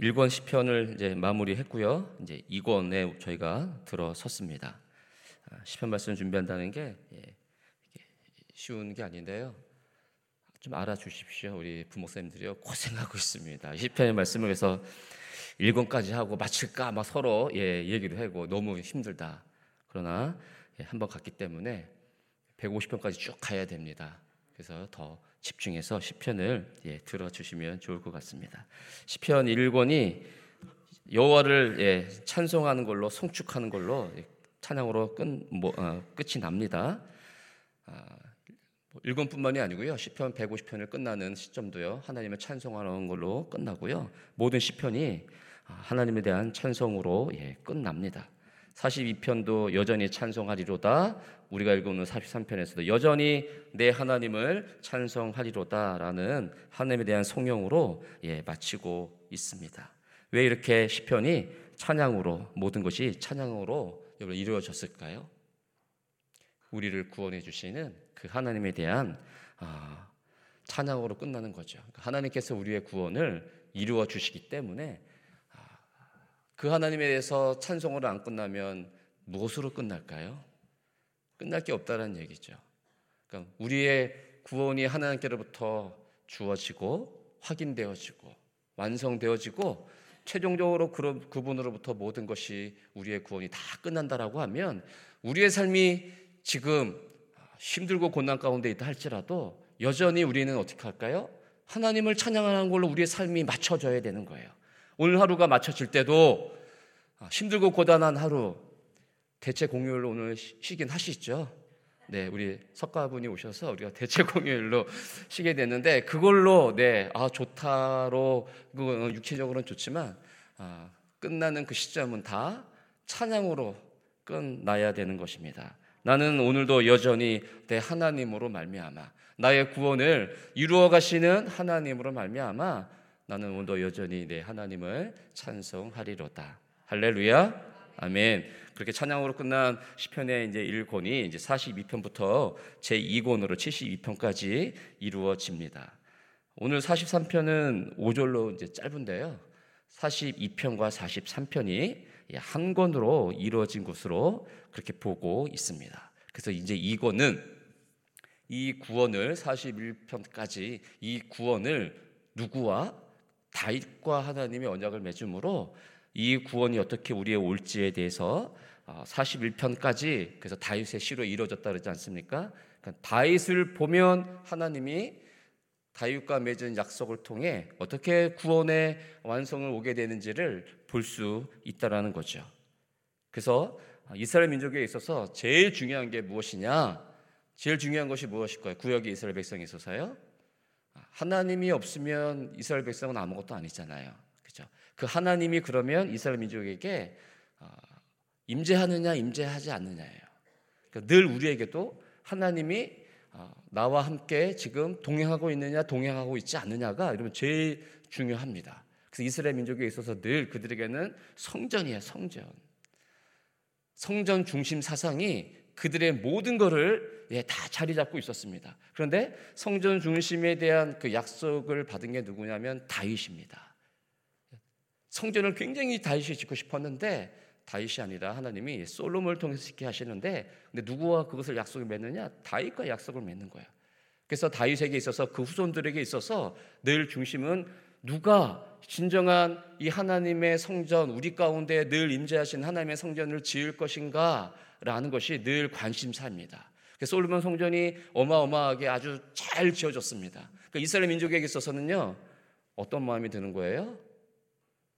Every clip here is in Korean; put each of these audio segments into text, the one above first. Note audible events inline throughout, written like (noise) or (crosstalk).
1권 시편을 이제 마무리했고요. 이제 2권에 저희가 들어섰습니다. 아, 시편 말씀 준비한다는 게 예, 쉬운 게 아닌데요. 좀 알아주십시오. 우리 부목사님들이요 고생하고 있습니다. 시편의 말씀을 해서 1권까지 하고 마칠까 막 서로 예, 얘기도 하고 너무 힘들다. 그러나 예, 한번 갔기 때문에 150편까지 쭉 가야 됩니다. 그래서 더 집중해서 시편을 예, 들어주시면 좋을 것 같습니다. 시편 1권이 여호와를 예, 찬송하는 걸로 송축하는 걸로 찬양으로 끝 뭐, 어, 끝이 납니다. 아, 1권뿐만이 뭐 아니고요. 시편 150편을 끝나는 시점도요. 하나님을 찬송하는 걸로 끝나고요. 모든 시편이 아, 하나님에 대한 찬송으로 예, 끝납니다. 42편도 여전히 찬송하리로다. 우리가 읽어오는 43편에서도 여전히 내 하나님을 찬송하리로다라는 하나님에 대한 성령으로 예, 마치고 있습니다. 왜 이렇게 시편이 찬양으로 모든 것이 찬양으로 이루어졌을까요? 우리를 구원해 주시는 그 하나님에 대한 아, 찬양으로 끝나는 거죠. 그러니까 하나님께서 우리의 구원을 이루어 주시기 때문에 그 하나님에 대해서 찬송으로 안 끝나면 무엇으로 끝날까요? 끝날 게 없다는 얘기죠. 그러니까 우리의 구원이 하나님께로부터 주어지고 확인되어지고 완성되어지고 최종적으로 그분으로부터 모든 것이 우리의 구원이 다 끝난다라고 하면 우리의 삶이 지금 힘들고 고난 가운데 있다 할지라도 여전히 우리는 어떻게 할까요? 하나님을 찬양하는 걸로 우리의 삶이 맞춰져야 되는 거예요. 오늘 하루가 맞춰질 때도 아, 힘들고 고단한 하루 대체 공휴일로 오늘 쉬긴 하시죠? 네, 우리 석가분이 오셔서 우리가 (laughs) 대체 공휴일로 쉬게 됐는데 그걸로 네, 아 좋다로 그 육체적으로는 좋지만 아, 끝나는 그 시점은 다 찬양으로 끝나야 되는 것입니다. 나는 오늘도 여전히 내 하나님으로 말미암아 나의 구원을 이루어 가시는 하나님으로 말미암아 나는 오늘도 여전히 내 하나님을 찬송하리로다. 할렐루야. 아멘. 그렇게 찬양으로 끝난 시편의 이제 1권이 이제 42편부터 제 2권으로 72편까지 이루어집니다. 오늘 43편은 5절로 이제 짧은데요. 42편과 43편이 한 권으로 이루어진 것으로 그렇게 보고 있습니다. 그래서 이제 2권은 이 구원을 41편까지 이 구원을 누구와 다윗과 하나님의 언약을 맺음으로 이 구원이 어떻게 우리의 올지에 대해서 41편까지 어, 그래서 다윗의 시로 이루어졌다 그러지 않습니까? 그러니까 다윗을 보면 하나님이 다윗과 맺은 약속을 통해 어떻게 구원의 완성을 오게 되는지를 볼 수 있다라는 거죠. 그래서 이스라엘 민족에 있어서 제일 중요한 게 무엇이냐? 제일 중요한 것이 무엇일까요? 구역의 이스라엘 백성에 있어서요. 하나님이 없으면 이스라엘 백성은 아무것도 아니잖아요. 그죠? 그 하나님이 그러면 이스라엘 민족에게 어, 임재하느냐 임재하지 않느냐예요. 그러니까 늘 우리에게도 하나님이 어, 나와 함께 지금 동행하고 있느냐 동행하고 있지 않느냐가 이러면 제일 중요합니다. 그래서 이스라엘 민족에 있어서 늘 그들에게는 성전이에요, 성전. 성전 중심 사상이 그들의 모든 것을 예, 다 자리 잡고 있었습니다. 그런데 성전 중심에 대한 그 약속을 받은 게 누구냐면 다윗입니다. 성전을 굉장히 다윗이 짓고 싶었는데 다윗이 아니라 하나님이 솔로몬을 통해서 짓게 하시는데 근데 누구와 그것을 약속을 맺느냐? 다윗과 약속을 맺는 거예요. 그래서 다윗에게 있어서 그 후손들에게 있어서 늘 중심은 누가 진정한 이 하나님의 성전 우리 가운데 늘 임재하신 하나님의 성전을 지을 것인가 라는 것이 늘 관심사입니다. 솔로몬 성전이 어마어마하게 아주 잘 지어졌습니다. 그러니까 이스라엘 민족에게 있어서는요 어떤 마음이 드는 거예요?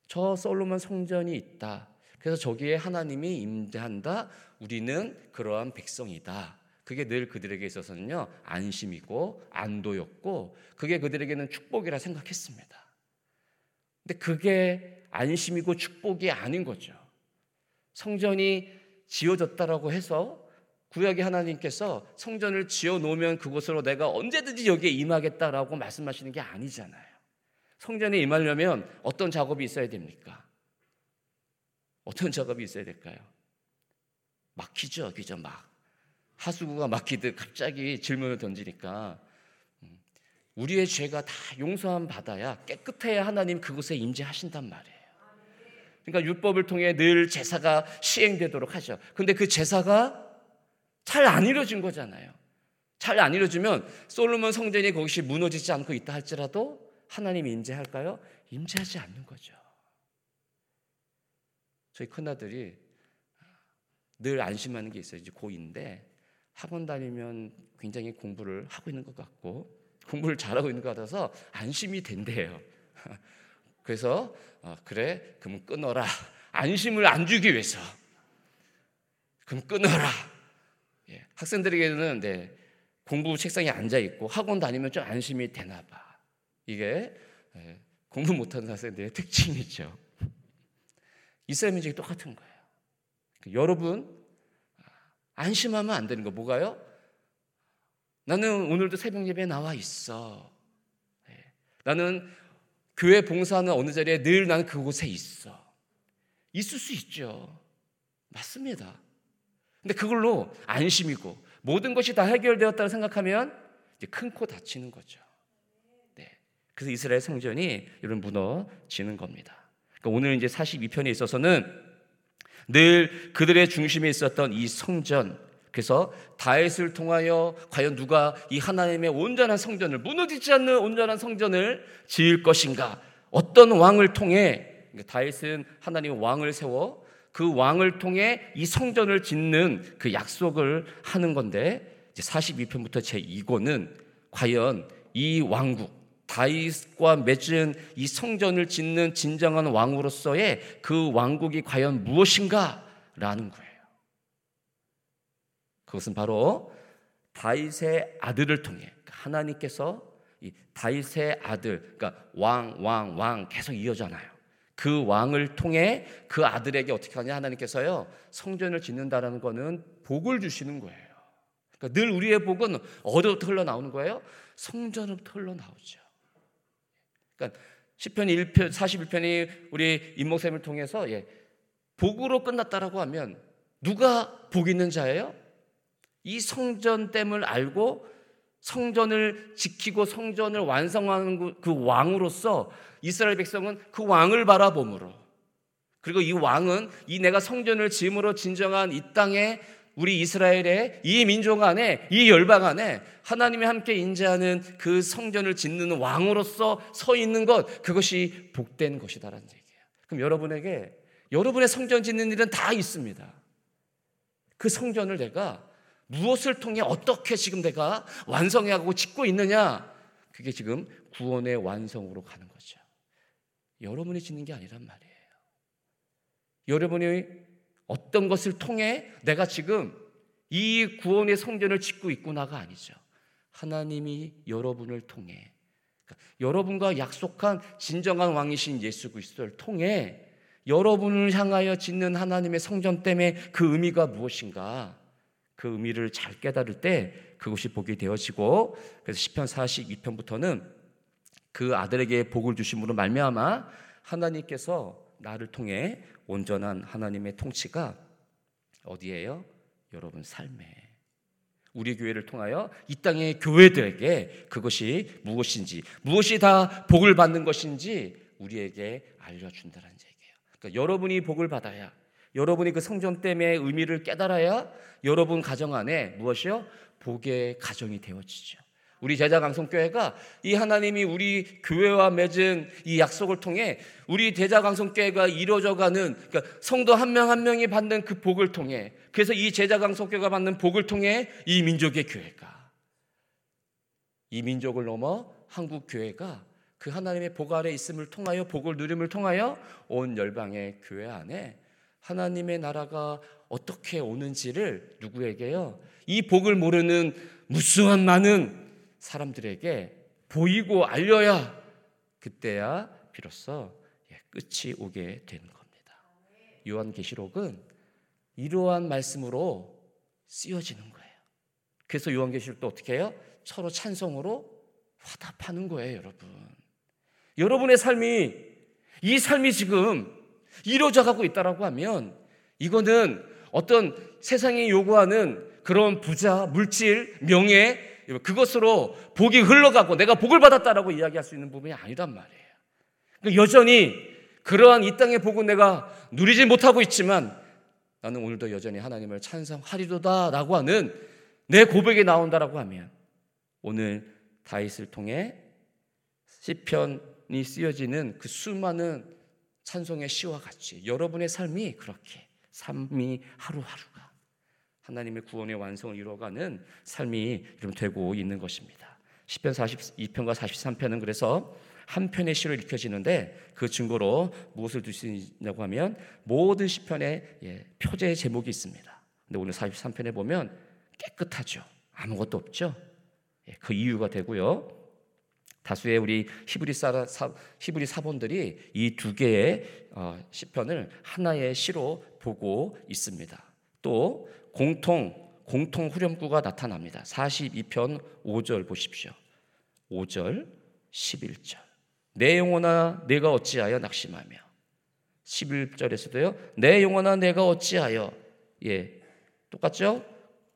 저 솔로몬 성전이 있다. 그래서 저기에 하나님이 임재한다. 우리는 그러한 백성이다. 그게 늘 그들에게 있어서는요 안심이고 안도였고 그게 그들에게는 축복이라 생각했습니다. 근데 그게 안심이고 축복이 아닌 거죠. 성전이 지어졌다라고 해서 구약의 하나님께서 성전을 지어 놓으면 그곳으로 내가 언제든지 여기에 임하겠다라고 말씀하시는 게 아니잖아요. 성전에 임하려면 어떤 작업이 있어야 됩니까? 어떤 작업이 있어야 될까요? 막히죠, 그죠? 막 하수구가 막히듯 갑자기 질문을 던지니까 음, 우리의 죄가 다 용서함 받아야 깨끗해야 하나님 그곳에 임재하신단 말이에요. 그러니까 율법을 통해 늘 제사가 시행되도록 하죠. 근데 그 제사가 잘 안 이루어진 거잖아요. 잘 안 이루어지면 솔로몬 성전이 거기서 무너지지 않고 있다 할지라도 하나님이 임재할까요? 임재하지 않는 거죠. 저희 큰아들이 늘 안심하는 게 있어요. 이제 고2인데 학원 다니면 굉장히 공부를 하고 있는 것 같고 공부를 잘하고 있는 것 같아서 안심이 된대요. 그래서 어, 그래 그럼 끊어라 안심을 안 주기 위해서 그럼 끊어라 예, 학생들에게는 네, 공부 책상에 앉아 있고 학원 다니면 좀 안심이 되나 봐 이게 예, 공부 못하는 학생들의 특징이죠 이스라엘 민족이 똑같은 거예요 그러니까 여러분 안심하면 안 되는 거 뭐가요? 나는 오늘도 새벽 예배에 나와 있어. 예. 나는 교회 봉사하는 어느 자리에 늘 나는 그곳에 있어. 있을 수 있죠. 맞습니다. 근데 그걸로 안심이고 모든 것이 다 해결되었다고 생각하면 큰 코 다치는 거죠. 네. 그래서 이스라엘 성전이 이런 무너지는 겁니다. 그러니까 오늘 이제 42편에 있어서는 늘 그들의 중심에 있었던 이 성전 그래서 다윗을 통하여 과연 누가 이 하나님의 온전한 성전을 무너지지 않는 온전한 성전을 지을 것인가? 어떤 왕을 통해 다윗은 하나님 왕을 세워 그 왕을 통해 이 성전을 짓는 그 약속을 하는 건데 42편부터 제 2권은 과연 이 왕국 다윗과 맺은 이 성전을 짓는 진정한 왕으로서의 그 왕국이 과연 무엇인가라는 거예요. 그것은 바로 다윗의 아들을 통해 그러니까 하나님께서 이 다윗의 아들, 그러니까 왕, 왕, 왕 계속 이어잖아요. 그 왕을 통해 그 아들에게 어떻게 하냐 하나님께서요 성전을 짓는다라는 거는 복을 주시는 거예요. 그러니까 늘 우리의 복은 어디부터 흘러 나오는 거예요? 성전으로부터 흘러 나오죠. 그러니까 10편 1편 41편이 우리 임목샘을 통해서 예, 복으로 끝났다라고 하면 누가 복 있는 자예요? 이 성전됨을 알고 성전을 지키고 성전을 완성하는 그, 그 왕으로서 이스라엘 백성은 그 왕을 바라봄으로 그리고 이 왕은 이 내가 성전을 지음으로 진정한 이 땅에 우리 이스라엘의 이 민족 안에 이 열방 안에 하나님이 함께 인재하는 그 성전을 짓는 왕으로서 서 있는 것 그것이 복된 것이다라는 얘기예요. 그럼 여러분에게 여러분의 성전 짓는 일은 다 있습니다. 그 성전을 내가 무엇을 통해 어떻게 지금 내가 완성해가고 짓고 있느냐? 그게 지금 구원의 완성으로 가는 거죠. 여러분이 짓는 게 아니란 말이에요. 여러분이 어떤 것을 통해 내가 지금 이 구원의 성전을 짓고 있구나가 아니죠. 하나님이 여러분을 통해 그러니까 여러분과 약속한 진정한 왕이신 예수 그리스도를 통해 여러분을 향하여 짓는 하나님의 성전 때문에 그 의미가 무엇인가? 그 의미를 잘 깨달을 때 그것이 복이 되어지고 그래서 시편 42편부터는 그 아들에게 복을 주심으로 말미암아 하나님께서 나를 통해 온전한 하나님의 통치가 어디에요? 여러분 삶에 우리 교회를 통하여 이 땅의 교회들에게 그것이 무엇인지 무엇이 다 복을 받는 것인지 우리에게 알려준다는 얘기예요. 그러니까 여러분이 복을 받아야 여러분이 그 성전 때문에 의미를 깨달아야 여러분 가정 안에 무엇이요? 복의 가정이 되어지죠. 우리 제자 강성교회가 이 하나님이 우리 교회와 맺은 이 약속을 통해 우리 대자 강성교회가 이루어져가는 그러니까 성도 한 명한 한 명이 받는 그 복을 통해 그래서 이 제자 강성교회가 받는 복을 통해 이 민족의 교회가 이 민족을 넘어 한국 교회가 그 하나님의 복 아래 있음을 통하여 복을 누림을 통하여 온 열방의 교회 안에 하나님의 나라가 어떻게 오는지를 누구에게요? 이 복을 모르는 무수한 많은 사람들에게 보이고 알려야 그때야 비로소 예, 끝이 오게 되는 겁니다. 요한계시록은 이러한 말씀으로 쓰여지는 거예요. 그래서 요한계시록도 어떻게 해요? 서로 찬송으로 화답하는 거예요, 여러분. 여러분의 삶이 이 삶이 지금 이루어져 가고 있다라고 하면 이거는 어떤 세상이 요구하는 그런 부자, 물질, 명예 그것으로 복이 흘러가고 내가 복을 받았다라고 이야기할 수 있는 부분이 아니란 말이에요. 그러니까 여전히 그러한 이 땅의 복은 내가 누리지 못하고 있지만 나는 오늘도 여전히 하나님을 찬성하리로다라고 하는 내 고백이 나온다라고 하면 오늘 다윗을 통해 시편이 쓰여지는 그 수많은 찬송의 시와 같이 여러분의 삶이 그렇게 삶이 하루하루가 하나님의 구원의 완성을 이루어가는 삶이 좀 되고 있는 것입니다. 시편 42편과 43편은 그래서 한 편의 시로 읽혀지는데 그 증거로 무엇을 두시냐고 하면 모든 시편에 예, 표제 제목이 있습니다. 근데 오늘 43편에 보면 깨끗하죠. 아무것도 없죠. 예, 그 이유가 되고요. 다수의 우리 히브리 사, 사 히브리 사본들이 이 두 개의 어, 시편을 하나의 시로 보고 있습니다. 또 공통 공통 후렴구가 나타납니다. 42편 5절 보십시오. 5절 11절. 내 영혼아 내가 어찌하여 낙심하며 11절에서도요. 내 영혼아 내가 어찌하여 예. 똑같죠?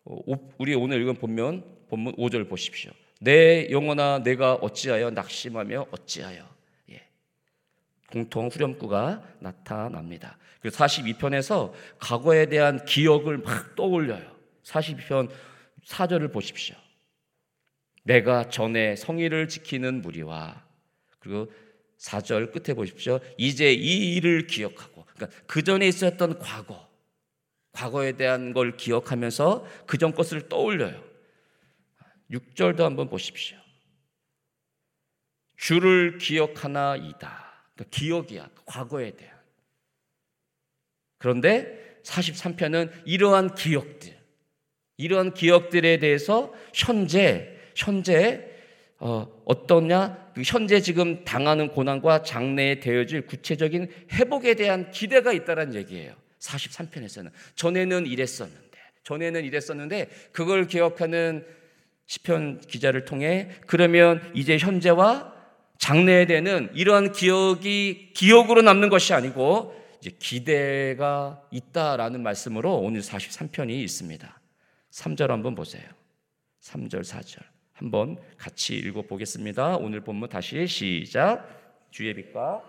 어, 우리 오늘 읽은 본문 본문 5절 보십시오. 내 영혼아 내가 어찌하여 낙심하며 어찌하여 예. 공통 후렴구가 나타납니다. 그 42편에서 과거에 대한 기억을 막 떠올려요. 42편 4절을 보십시오. 내가 전에 성의를 지키는 무리와 그리고 4절 끝에 보십시오. 이제 이 일을 기억하고 그러니까 그 전에 있었던 과거 과거에 대한 걸 기억하면서 그전 것을 떠올려요. 6절도 한번 보십시오. 주를 기억하나이다. 그러니까 기억이야. 과거에 대한. 그런데 43편은 이러한 기억들, 이러한 기억들에 대해서 현재, 현재 어, 어떠냐? 그 현재 지금 당하는 고난과 장래에 되어질 구체적인 회복에 대한 기대가 있다는 얘기예요. 43편에서는 전에는 이랬었는데, 전에는 이랬었는데 그걸 기억하는 시편 기자를 통해 그러면 이제 현재와 장래에 되는 이러한 기억이 기억으로 남는 것이 아니고 이제 기대가 있다라는 말씀으로 오늘 43편이 있습니다. 3절 한번 보세요. 3절, 4절. 한번 같이 읽어 보겠습니다. 오늘 본문 다시 시작. 주의 빛과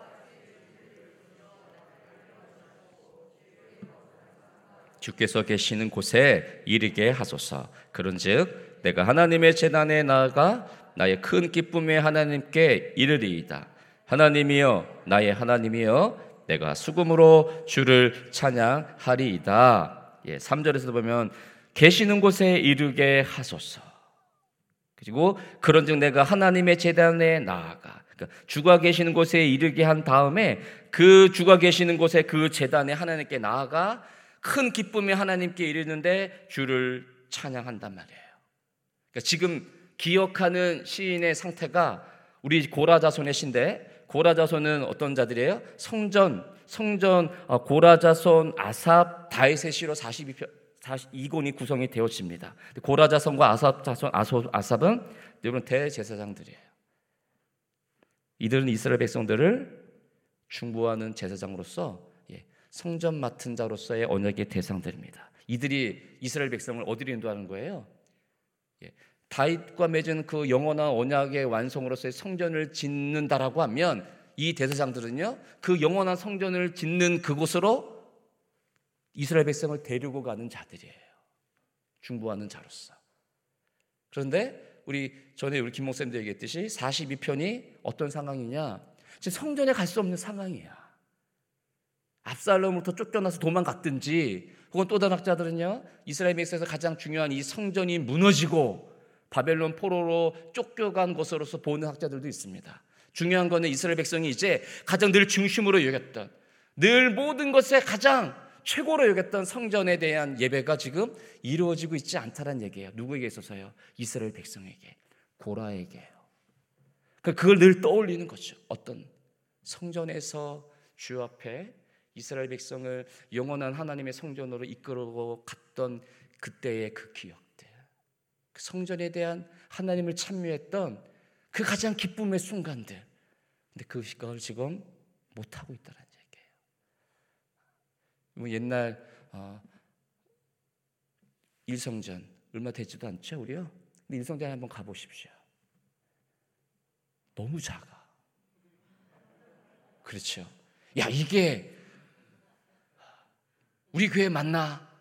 주께서 계시는 곳에 이르게 하소서. 그런즉 내가 하나님의 재단에 나아가 나의 큰 기쁨의 하나님께 이르리이다. 하나님이여 나의 하나님이여 내가 수금으로 주를 찬양하리이다. 예, 3절에서 보면 계시는 곳에 이르게 하소서. 그리고 그런즉 내가 하나님의 재단에 나아가 그러니까 주가 계시는 곳에 이르게 한 다음에 그 주가 계시는 곳에 그 재단에 하나님께 나아가 큰 기쁨에 하나님께 이르는데 주를 찬양한단 말이에요. 그러니까 지금 기억하는 시인의 상태가 우리 고라 자손의 신데 고라 자손은 어떤 자들이에요? 성전 성전 어, 고라 자손 아삽 다윗의 시로 42편 42권이 구성이 되어집니다. 고라 자손과 아삽 자손 아삽은 여러분 대제사장들이에요. 이들은 이스라엘 백성들을 중보하는 제사장으로서 예, 성전 맡은 자로서의 언약의 대상들입니다. 이들이 이스라엘 백성을 어디로 인도하는 거예요? 예, 다윗과 맺은 그 영원한 언약의 완성으로서의 성전을 짓는다라고 하면 이 대제사장들은요 그 영원한 성전을 짓는 그곳으로 이스라엘 백성을 데리고 가는 자들이에요. 중보하는 자로서. 그런데 우리 전에 우리 김 목사님도 얘기했듯이 42편이 어떤 상황이냐? 지금 성전에 갈 수 없는 상황이야. 압살롬으로부터 쫓겨나서 도망갔든지 혹은 또 다른 학자들은요. 이스라엘 백성에서 가장 중요한 이 성전이 무너지고 바벨론 포로로 쫓겨간 것으로서 보는 학자들도 있습니다. 중요한 거는 이스라엘 백성이 이제 가장 늘 중심으로 여겼던 늘 모든 것에 가장 최고로 여겼던 성전에 대한 예배가 지금 이루어지고 있지 않다는 얘기예요. 누구에게 있어서요? 이스라엘 백성에게, 고라에게요. 그, 그걸 늘 떠올리는 거죠. 어떤 성전에서 주 앞에 이스라엘 백성을 영원한 하나님의 성전으로 이끌고 갔던 그때의 그 기억들. 그 성전에 대한 하나님을 참여했던 그 가장 기쁨의 순간들. 근데 그걸 지금 못하고 있다는 뭐 옛날 어, 일성전 얼마 되지도 않죠, 우리요. 근데 일성전에 한번 가보십시오. 너무 작아. 그렇죠. 야, 이게 우리 교회 맞나?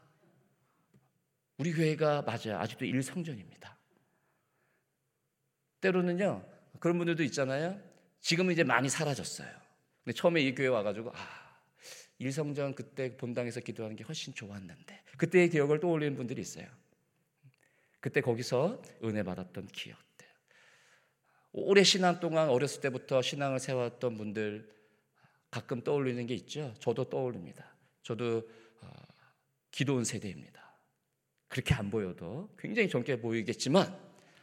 우리 교회가 맞아요. 아직도 일성전입니다. 때로는요, 그런 분들도 있잖아요. 지금은 이제 많이 사라졌어요. 근데 처음에 이 교회 와가지고, 아, 일성전 그때 본당에서 기도하는 게 훨씬 좋았는데, 그때의 기억을 떠올리는 분들이 있어요. 그때 거기서 은혜 받았던 기억들. 오래 신앙 동안 어렸을 때부터 신앙을 세웠던 분들 가끔 떠올리는 게 있죠. 저도 떠올립니다. 저도 어, 기도원 세대입니다. 그렇게 안 보여도 굉장히 젊게 보이겠지만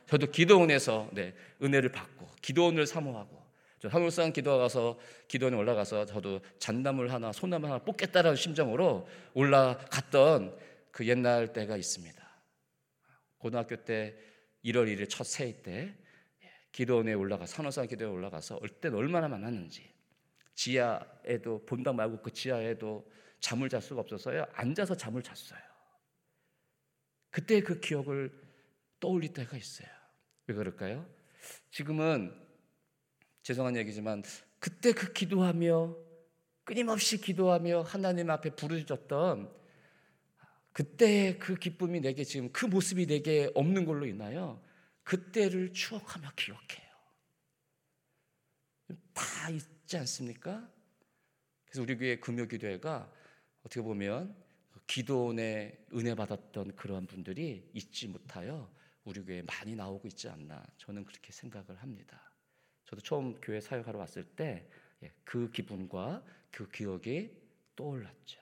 저도 기도원에서 네, 은혜를 받고 기도원을 사모하고 한울산 기도 가서 기도원에 올라가서 저도 잔나물 하나 소나무 하나 뽑겠다라는 심정으로 올라갔던 그 옛날 때가 있습니다. 고등학교 때 1월 1일 첫 새해 때 기도원에 올라가 산호산 기도에 올라가서 얼때 얼마나 많았는지 지하에도 본당 말고 그 지하에도 잠을 잘 수가 없어서요 앉아서 잠을 잤어요. 그때 그 기억을 떠올릴 때가 있어요. 왜 그럴까요? 지금은 죄송한 얘기지만 그때 그 기도하며 끊임없이 기도하며 하나님 앞에 부르짖었던 그때 그 기쁨이 내게 지금 그 모습이 내게 없는 걸로 있나요? 그때를 추억하며 기억해요. 다 있지 않습니까? 그래서 우리 교회 금요 기도회가 어떻게 보면 기도원에 은혜 받았던 그러한 분들이 잊지 못하여 우리 교회에 많이 나오고 있지 않나 저는 그렇게 생각을 합니다. 저도 처음 교회 사역하러 왔을 때그 예, 기분과 그 기억이 떠올랐죠.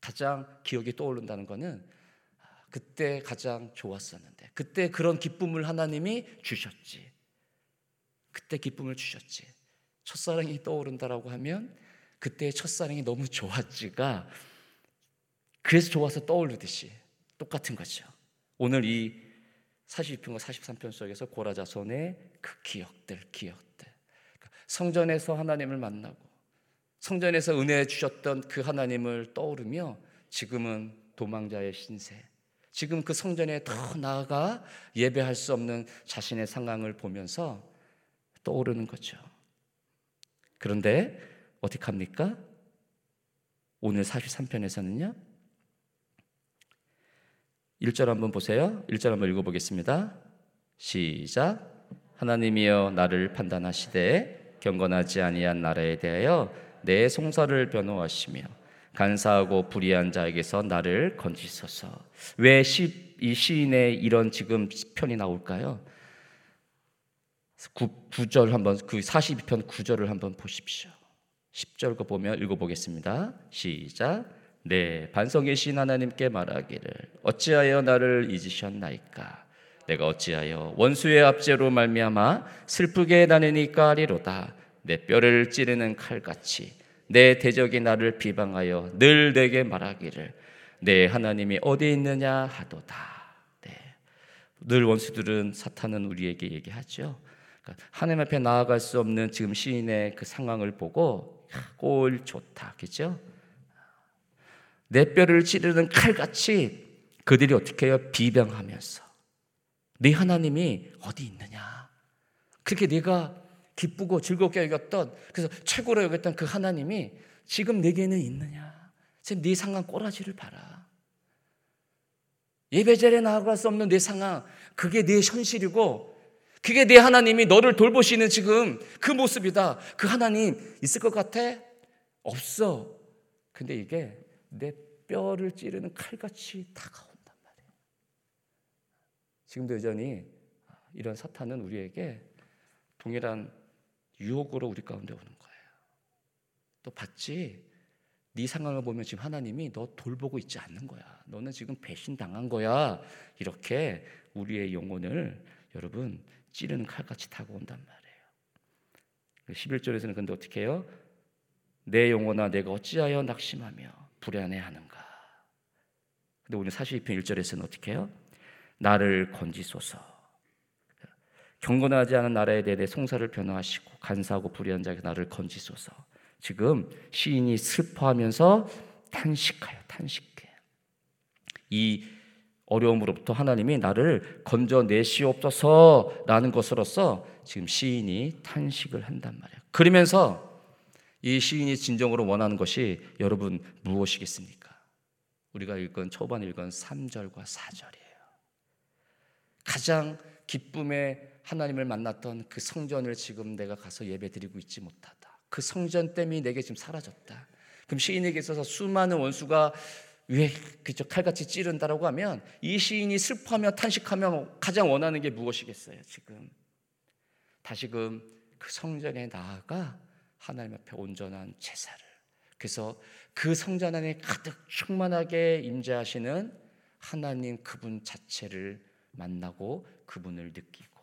가장 기억이 떠오른다는 것은 그때 가장 좋았었는데 그때 그런 기쁨을 하나님이 주셨지. 그때 기쁨을 주셨지. 첫사랑이 떠오른다라고 하면 그때의 첫사랑이 너무 좋았지가 그래서 좋아서 떠오르듯이 똑같은 거죠. 오늘 이 42편과 43편 속에서 고라자손의 그 기억들, 기억들. 성전에서 하나님을 만나고 성전에서 은혜 주셨던 그 하나님을 떠오르며 지금은 도망자의 신세. 지금 그 성전에 더 나아가 예배할 수 없는 자신의 상황을 보면서 떠오르는 거죠. 그런데 어떻게 합니까? 오늘 43편에서는요. 1절 한번 보세요. 1절 한번 읽어보겠습니다. 시작. 하나님이여 나를 판단하시되 경건하지 아니한 나라에 대하여 내 송사를 변호하시며 간사하고 불의한 자에게서 나를 건지소서. 왜 이 시인의 이런 지금 편이 나올까요? 9, 절 한번 그 42편 9절을 한번 보십시오. 10절 거 보면 읽어보겠습니다. 시작. 네, 반성의 신 하나님께 말하기를 어찌하여 나를 잊으셨나이까? 내가 어찌하여 원수의 압제로 말미암아 슬프게 다니니까 하리로다. 내 뼈를 찌르는 칼같이 내 대적이 나를 비방하여 늘 내게 말하기를 내 하나님이 어디 있느냐 하도다. 네. 늘 원수들은 사탄은 우리에게 얘기하죠. 그러니까 하나님 앞에 나아갈 수 없는 지금 시인의 그 상황을 보고 꼴 좋다, 그죠? 내 뼈를 찌르는 칼같이 그들이 어떻게 해요? 비방하면서 네 하나님이 어디 있느냐? 그렇게 네가 기쁘고 즐겁게 여겼던 그래서 최고로 여겼던 그 하나님이 지금 내게는 있느냐? 지금 네 상황 꼬라지를 봐라. 예배자리에 나아갈 수 없는 내 상황 그게 네 현실이고 그게 네 하나님이 너를 돌보시는 지금 그 모습이다. 그 하나님 있을 것 같아? 없어. 근데 이게 내 뼈를 찌르는 칼같이 다가온단 말이에요. 지금도 여전히 이런 사탄은 우리에게 동일한 유혹으로 우리 가운데 오는 거예요. 또 봤지? 네 상황을 보면 지금 하나님이 너 돌보고 있지 않는 거야. 너는 지금 배신당한 거야. 이렇게 우리의 영혼을 여러분 찌르는 칼같이 타고 온단 말이에요. 11절에서는 근데 어떻게 해요? 내 영혼아 내가 어찌하여 낙심하며 불안해하는가? 근데 오늘 42편 1절에서는 어떻게 해요? 나를 건지소서. 경건하지 않은 나라에 대해 내 송사를 변화하시고 간사하고 불의한 자에게 나를 건지소서. 지금 시인이 슬퍼하면서 탄식하여 탄식해. 이 어려움으로부터 하나님이 나를 건져내시옵소서라는 것으로서 지금 시인이 탄식을 한단 말이에요. 그러면서 이 시인이 진정으로 원하는 것이 여러분 무엇이겠습니까? 우리가 읽은 초반 읽은 3절과 4절이에요. 가장 기쁨에 하나님을 만났던 그 성전을 지금 내가 가서 예배드리고 있지 못하다. 그 성전 땜이 내게 지금 사라졌다. 그럼 시인에게 있어서 수많은 원수가 왜 그저 칼같이 찌른다라고 하면 이 시인이 슬퍼하며 탄식하며 가장 원하는 게 무엇이겠어요? 지금 다시금 그 성전에 나아가 하나님 앞에 온전한 제사를 그래서 그 성전 안에 가득 충만하게 임재하시는 하나님 그분 자체를 만나고 그분을 느끼고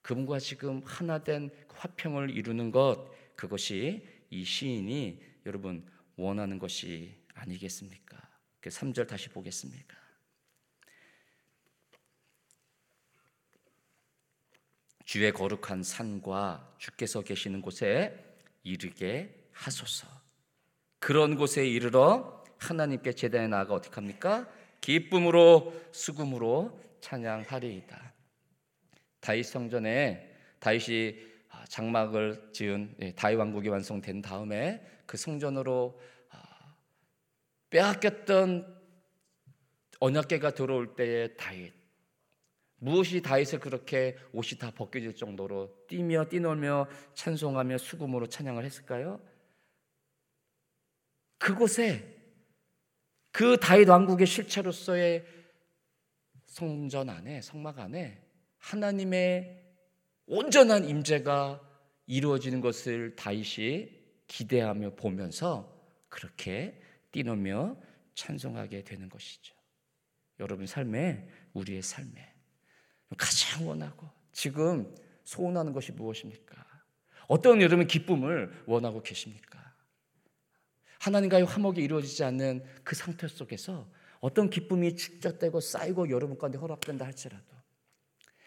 그분과 지금 하나된 화평을 이루는 것 그것이 이 시인이 여러분 원하는 것이 아니겠습니까? 그 3절 다시 보겠습니까? 주의 거룩한 산과 주께서 계시는 곳에 이르게 하소서. 그런 곳에 이르러 하나님께 제단에 나아가 어떻게 합니까? 기쁨으로 수금으로 찬양하리이다. 다윗 성전에 다윗이 장막을 지은 예, 다윗 왕국이 완성된 다음에 그 성전으로 아, 빼앗겼던 언약궤가 들어올 때의 다윗 무엇이 다윗을 그렇게 옷이 다 벗겨질 정도로 뛰며 뛰놀며 찬송하며 수금으로 찬양을 했을까요? 그곳에 그 다윗 왕국의 실체로서의 성전 안에 성막 안에 하나님의 온전한 임재가 이루어지는 것을 다윗이 기대하며 보면서 그렇게 뛰놀며 찬송하게 되는 것이죠. 여러분 삶에 우리의 삶에 가장 원하고 지금 소원하는 것이 무엇입니까? 어떤 여러분 기쁨을 원하고 계십니까? 하나님과의 화목이 이루어지지 않는 그 상태 속에서 어떤 기쁨이 축적되고 쌓이고 여러분 가운데 허락된다 할지라도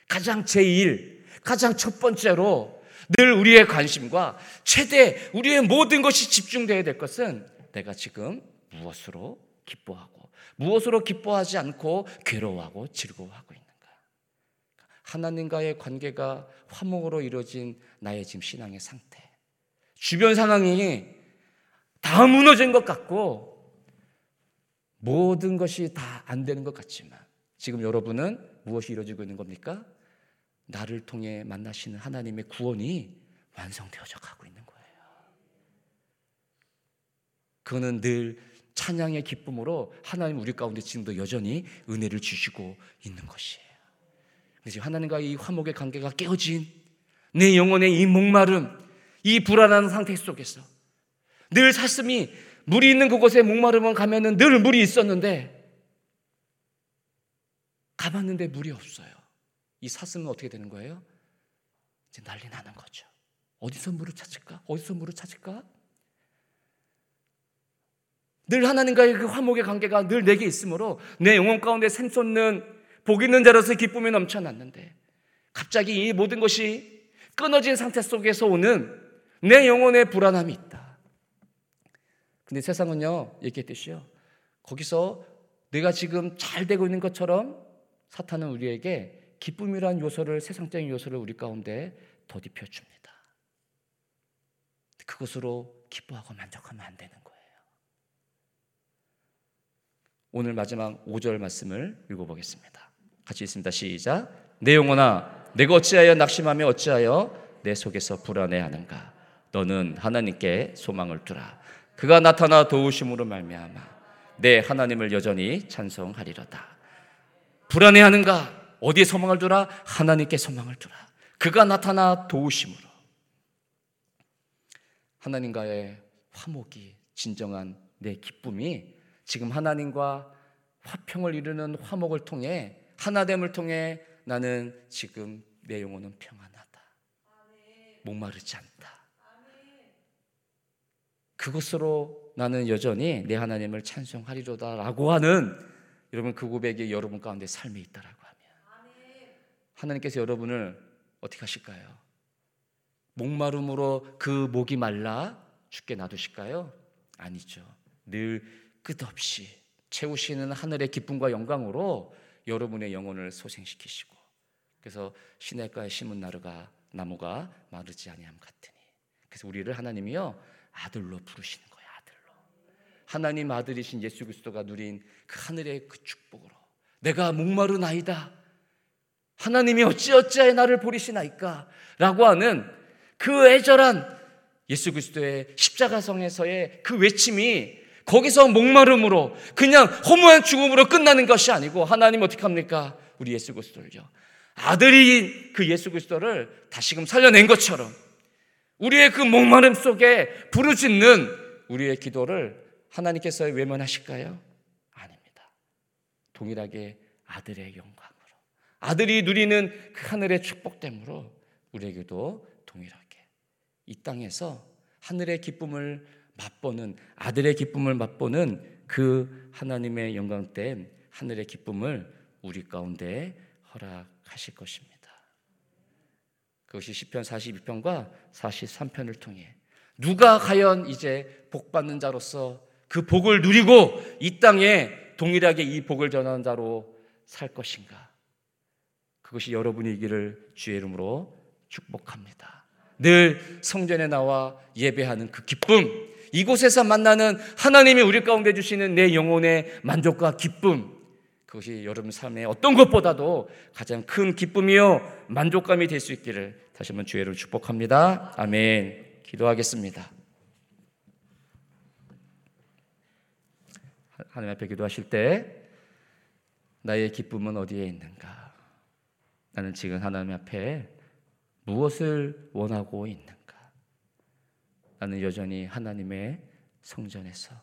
가장 제일, 가장 첫 번째로 늘 우리의 관심과 최대 우리의 모든 것이 집중되어야 될 것은 내가 지금 무엇으로 기뻐하고 무엇으로 기뻐하지 않고 괴로워하고 즐거워하고 있는가. 하나님과의 관계가 화목으로 이루어진 나의 지금 신앙의 상태. 주변 상황이 다 무너진 것 같고 모든 것이 다 안 되는 것 같지만 지금 여러분은 무엇이 이루어지고 있는 겁니까? 나를 통해 만나시는 하나님의 구원이 완성되어져 가고 있는 거예요. 그거는 늘 찬양의 기쁨으로 하나님 우리 가운데 지금도 여전히 은혜를 주시고 있는 것이에요. 그래서 하나님과 이 화목의 관계가 깨어진 내 영혼의 이 목마름, 이 불안한 상태 속에서 늘 사슴이 물이 있는 그곳에 목마르면 가면은 늘 물이 있었는데 가봤는데 물이 없어요. 이 사슴은 어떻게 되는 거예요? 이제 난리 나는 거죠. 어디서 물을 찾을까? 어디서 물을 찾을까? 늘 하나님과의 그 화목의 관계가 늘 내게 있으므로 내 영혼 가운데 샘솟는 복 있는 자로서 기쁨이 넘쳐났는데 갑자기 이 모든 것이 끊어진 상태 속에서 오는 내 영혼의 불안함이 있다. 근데 세상은요, 얘기했듯이요. 거기서 내가 지금 잘 되고 있는 것처럼 사탄은 우리에게 기쁨이란 요소를 세상적인 요소를 우리 가운데 더딥혀 줍니다. 그것으로 기뻐하고 만족하면 안 되는 거예요. 오늘 마지막 5절 말씀을 읽어보겠습니다. 같이 있습니다. 시작. 내 영혼아, 내가 어찌하여 낙심하며 어찌하여 내 속에서 불안해하는가? 너는 하나님께 소망을 두라. 그가 나타나 도우심으로 말미암아 내 하나님을 여전히 찬송하리로다. 불안해하는가? 어디에 소망을 두라? 하나님께 소망을 두라. 그가 나타나 도우심으로 하나님과의 화목이 진정한 내 기쁨이 지금 하나님과 화평을 이루는 화목을 통해 하나됨을 통해 나는 지금 내 영혼은 평안하다. 목마르지 않다. 그것으로 나는 여전히 내 하나님을 찬송하리로다라고 하는 여러분 그 고백이 여러분 가운데 삶에 있다라고 하면 하나님께서 여러분을 어떻게 하실까요? 목마름으로 그 목이 말라 죽게 놔두실까요? 아니죠. 늘 끝없이 채우시는 하늘의 기쁨과 영광으로 여러분의 영혼을 소생시키시고 그래서 시냇가에 심은 나루가 나무가 마르지 아니함 같으니 그래서 우리를 하나님이요 아들로 부르시는 거예요 아들로. 하나님 아들이신 예수 그리스도가 누린 그 하늘의 그 축복으로 내가 목마른 아이다. 하나님이 어찌 어찌하여 나를 버리시나이까? 라고 하는 그 애절한 예수 그리스도의 십자가성에서의 그 외침이 거기서 목마름으로 그냥 허무한 죽음으로 끝나는 것이 아니고 하나님 어떻게 합니까? 우리 예수 그리스도를요. 아들이 그 예수 그리스도를 다시금 살려낸 것처럼 우리의 그 목마름 속에 부르짖는 우리의 기도를 하나님께서 외면하실까요? 아닙니다. 동일하게 아들의 영광으로 아들이 누리는 그 하늘의 축복됨으로 우리에게도 동일하게 이 땅에서 하늘의 기쁨을 맛보는 아들의 기쁨을 맛보는 그 하나님의 영광된 하늘의 기쁨을 우리 가운데 허락하실 것입니다. 그것이 시편 42편과 43편을 통해 누가 과연 이제 복 받는 자로서 그 복을 누리고 이 땅에 동일하게 이 복을 전하는 자로 살 것인가? 그것이 여러분이기를 주의 이름으로 축복합니다. 늘 성전에 나와 예배하는 그 기쁨, 이곳에서 만나는 하나님이 우리 가운데 주시는 내 영혼의 만족과 기쁨, 그것이 여러분 삶의 어떤 것보다도 가장 큰 기쁨이요 만족감이 될 수 있기를 다시 한번 주의를 축복합니다. 아멘. 기도하겠습니다. 하나님 앞에 기도하실 때 나의 기쁨은 어디에 있는가? 나는 지금 하나님 앞에 무엇을 원하고 있는가? 나는 여전히 하나님의 성전에서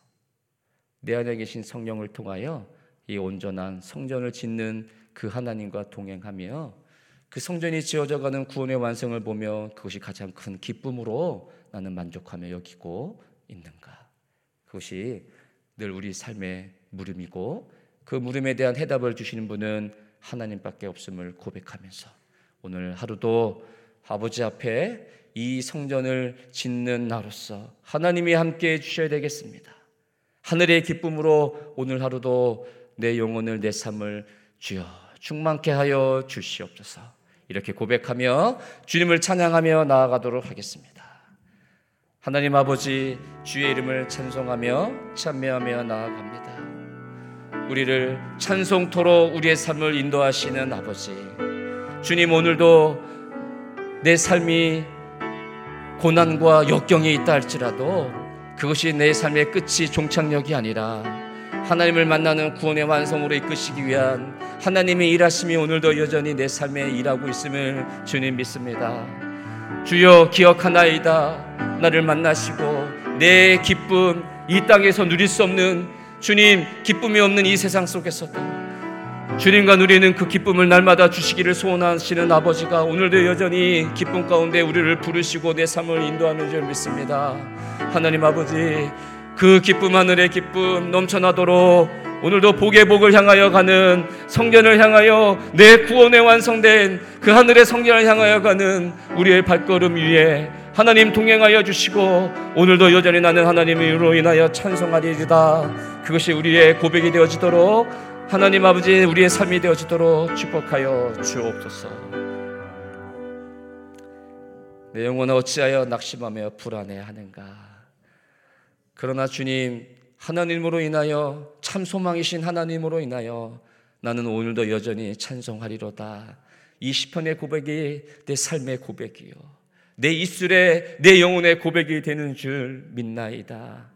내 안에 계신 성령을 통하여 이 온전한 성전을 짓는 그 하나님과 동행하며 그 성전이 지어져 가는 구원의 완성을 보며 그것이 가장 큰 기쁨으로 나는 만족하며 여기고 있는가? 그것이 늘 우리 삶의 물음이고 그 물음에 대한 해답을 주시는 분은 하나님밖에 없음을 고백하면서 오늘 하루도 아버지 앞에 이 성전을 짓는 나로서 하나님이 함께 해 주셔야 되겠습니다. 하늘의 기쁨으로 오늘 하루도 내 영혼을 내 삶을 주여 충만케 하여 주시옵소서. 이렇게 고백하며 주님을 찬양하며 나아가도록 하겠습니다. 하나님 아버지 주의 이름을 찬송하며 찬미하며 나아갑니다. 우리를 찬송토로 우리의 삶을 인도하시는 아버지. 주님 오늘도 내 삶이 고난과 역경이 있다 할지라도 그것이 내 삶의 끝이 종착역이 아니라 하나님을 만나는 구원의 완성으로 이끄시기 위한 하나님의 일하심이 오늘도 여전히 내 삶에 일하고 있음을 주님 믿습니다. 주여 기억하나이다. 나를 만나시고 내 기쁨 이 땅에서 누릴 수 없는 주님 기쁨이 없는 이 세상 속에서도 주님과 누리는 그 기쁨을 날마다 주시기를 소원하시는 아버지가 오늘도 여전히 기쁨 가운데 우리를 부르시고 내 삶을 인도하는 줄 믿습니다. 하나님 아버지, 그 기쁨 하늘의 기쁨 넘쳐나도록 오늘도 복의 복을 향하여 가는 성전을 향하여 내 구원에 완성된 그 하늘의 성전을 향하여 가는 우리의 발걸음 위에 하나님 동행하여 주시고 오늘도 여전히 나는 하나님으로 인하여 찬송하리이다. 그것이 우리의 고백이 되어지도록 하나님 아버지 우리의 삶이 되어지도록 축복하여 주옵소서. 내 영혼은 어찌하여 낙심하며 불안해하는가? 그러나 주님 하나님으로 인하여 참 소망이신 하나님으로 인하여 나는 오늘도 여전히 찬송하리로다. 이 시편의 고백이 내 삶의 고백이요. 내 입술에 내 영혼의 고백이 되는 줄 믿나이다.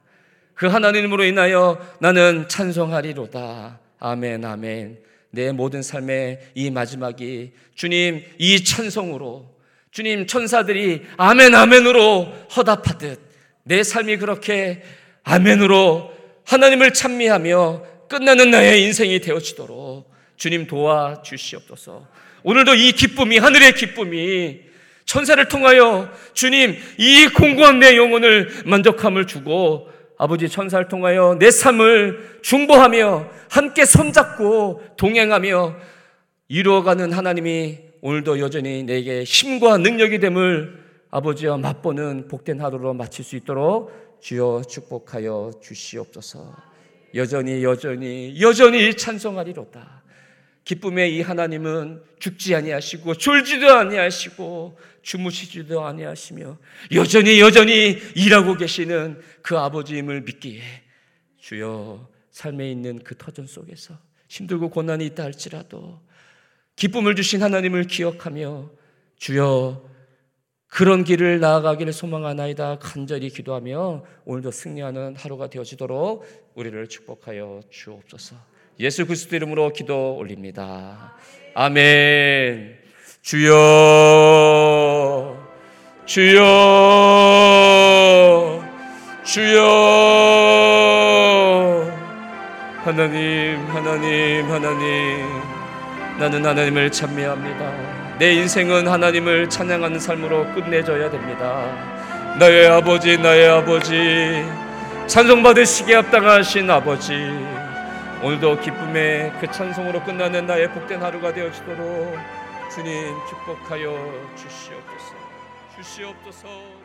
그 하나님으로 인하여 나는 찬송하리로다. 아멘, 아멘. 내 모든 삶의 이 마지막이 주님 이 찬송으로 주님 천사들이 아멘, 아멘으로 허답하듯 내 삶이 그렇게 아멘으로 하나님을 찬미하며 끝나는 나의 인생이 되어지도록 주님 도와 주시옵소서. 오늘도 이 기쁨이 하늘의 기쁨이 천사를 통하여 주님 이 공고한 내 영혼을 만족함을 주고 아버지 천사를 통하여 내 삶을 중보하며 함께 손잡고 동행하며 이루어가는 하나님이 오늘도 여전히 내게 힘과 능력이 됨을 아버지와 맛보는 복된 하루로 마칠 수 있도록 주여 축복하여 주시옵소서. 여전히 여전히 여전히 찬송하리로다. 기쁨의 이 하나님은 죽지 아니하시고 졸지도 아니하시고 주무시지도 아니하시며 여전히 여전히 일하고 계시는 그 아버지임을 믿기에 주여 삶에 있는 그 터전 속에서 힘들고 고난이 있다 할지라도 기쁨을 주신 하나님을 기억하며 주여 그런 길을 나아가기를 소망하나이다 간절히 기도하며 오늘도 승리하는 하루가 되어지도록 우리를 축복하여 주옵소서. 예수 그리스도 이름으로 기도 올립니다. 아멘. 주여 주여 주여 하나님 하나님 하나님 나는 하나님을 찬미합니다. 내 인생은 하나님을 찬양하는 삶으로 끝내줘야 됩니다. 나의 아버지, 나의 아버지, 찬송받으시기에 합당하신 아버지, 오늘도 기쁨의 그 찬송으로 끝나는 나의 복된 하루가 되어지도록 주님 축복하여 주시옵소서. 주시옵소서.